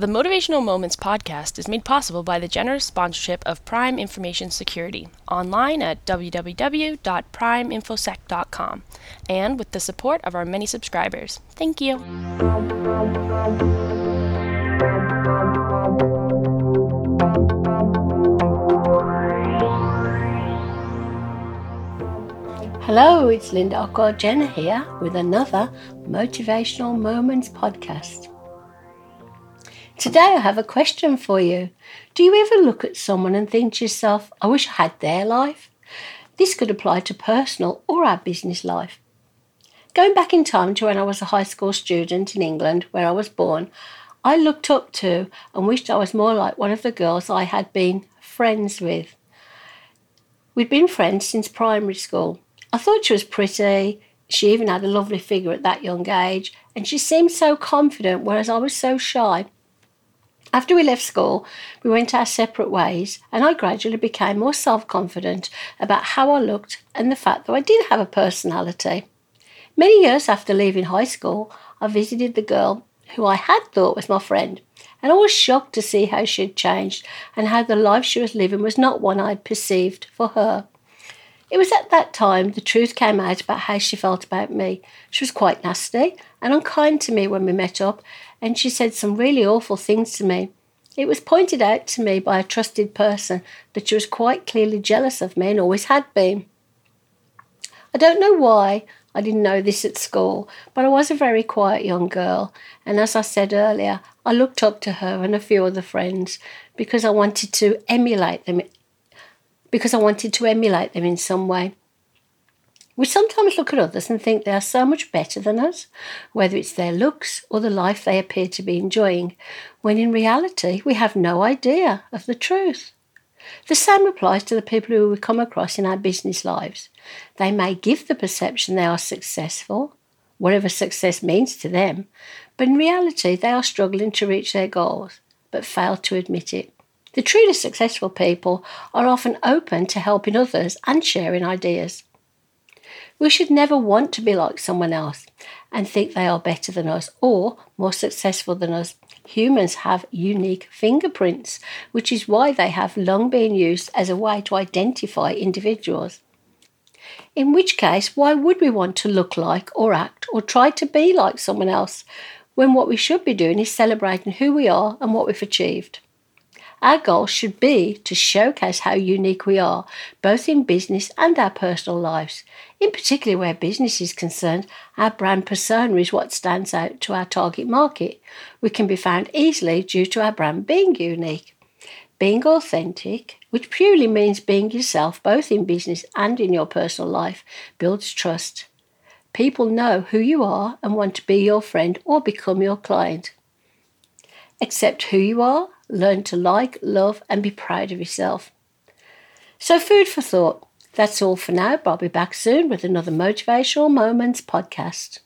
The Motivational Moments podcast is made possible by the generous sponsorship of Prime Information Security, online at www.primeinfosec.com, and with the support of our many subscribers. Thank you. Hello, it's Linda Ockor Jenner here with another Motivational Moments podcast. Today I have a question for you. Do you ever look at someone and think to yourself, I wish I had their life? This could apply to personal or our business life. Going back in time to when I was a high school student in England, where I was born, I looked up to and wished I was more like one of the girls I had been friends with. We'd been friends since primary school. I thought she was pretty. She even had a lovely figure at that young age, and she seemed so confident, whereas I was so shy. After we left school, we went our separate ways, and I gradually became more self confident about how I looked and the fact that I did have a personality. Many years after leaving high school, I visited the girl who I had thought was my friend, and I was shocked to see how she had changed and how the life she was living was not one I had perceived for her. It was at that time the truth came out about how she felt about me. She was quite nasty and unkind to me when we met up, and she said some really awful things to me. It was pointed out to me by a trusted person that she was quite clearly jealous of me and always had been. I don't know why I didn't know this at school, but I was a very quiet young girl, and as I said earlier, I looked up to her and a few other friends because I wanted to emulate them because I wanted to emulate them in some way. We sometimes look at others and think they are so much better than us, whether it's their looks or the life they appear to be enjoying, when in reality we have no idea of the truth. The same applies to the people who we come across in our business lives. They may give the perception they are successful, whatever success means to them, but in reality they are struggling to reach their goals, but fail to admit it. The truly successful people are often open to helping others and sharing ideas. We should never want to be like someone else and think they are better than us or more successful than us. Humans have unique fingerprints, which is why they have long been used as a way to identify individuals. In which case, why would we want to look like or act or try to be like someone else when what we should be doing is celebrating who we are and what we've achieved? Our goal should be to showcase how unique we are, both in business and our personal lives. In particular, where business is concerned, our brand persona is what stands out to our target market. We can be found easily due to our brand being unique. Being authentic, which purely means being yourself both in business and in your personal life, builds trust. People know who you are and want to be your friend or become your client. Accept who you are, learn to like, love, and be proud of yourself. So, food for thought. That's all for now, but I'll be back soon with another Motivational Moments podcast.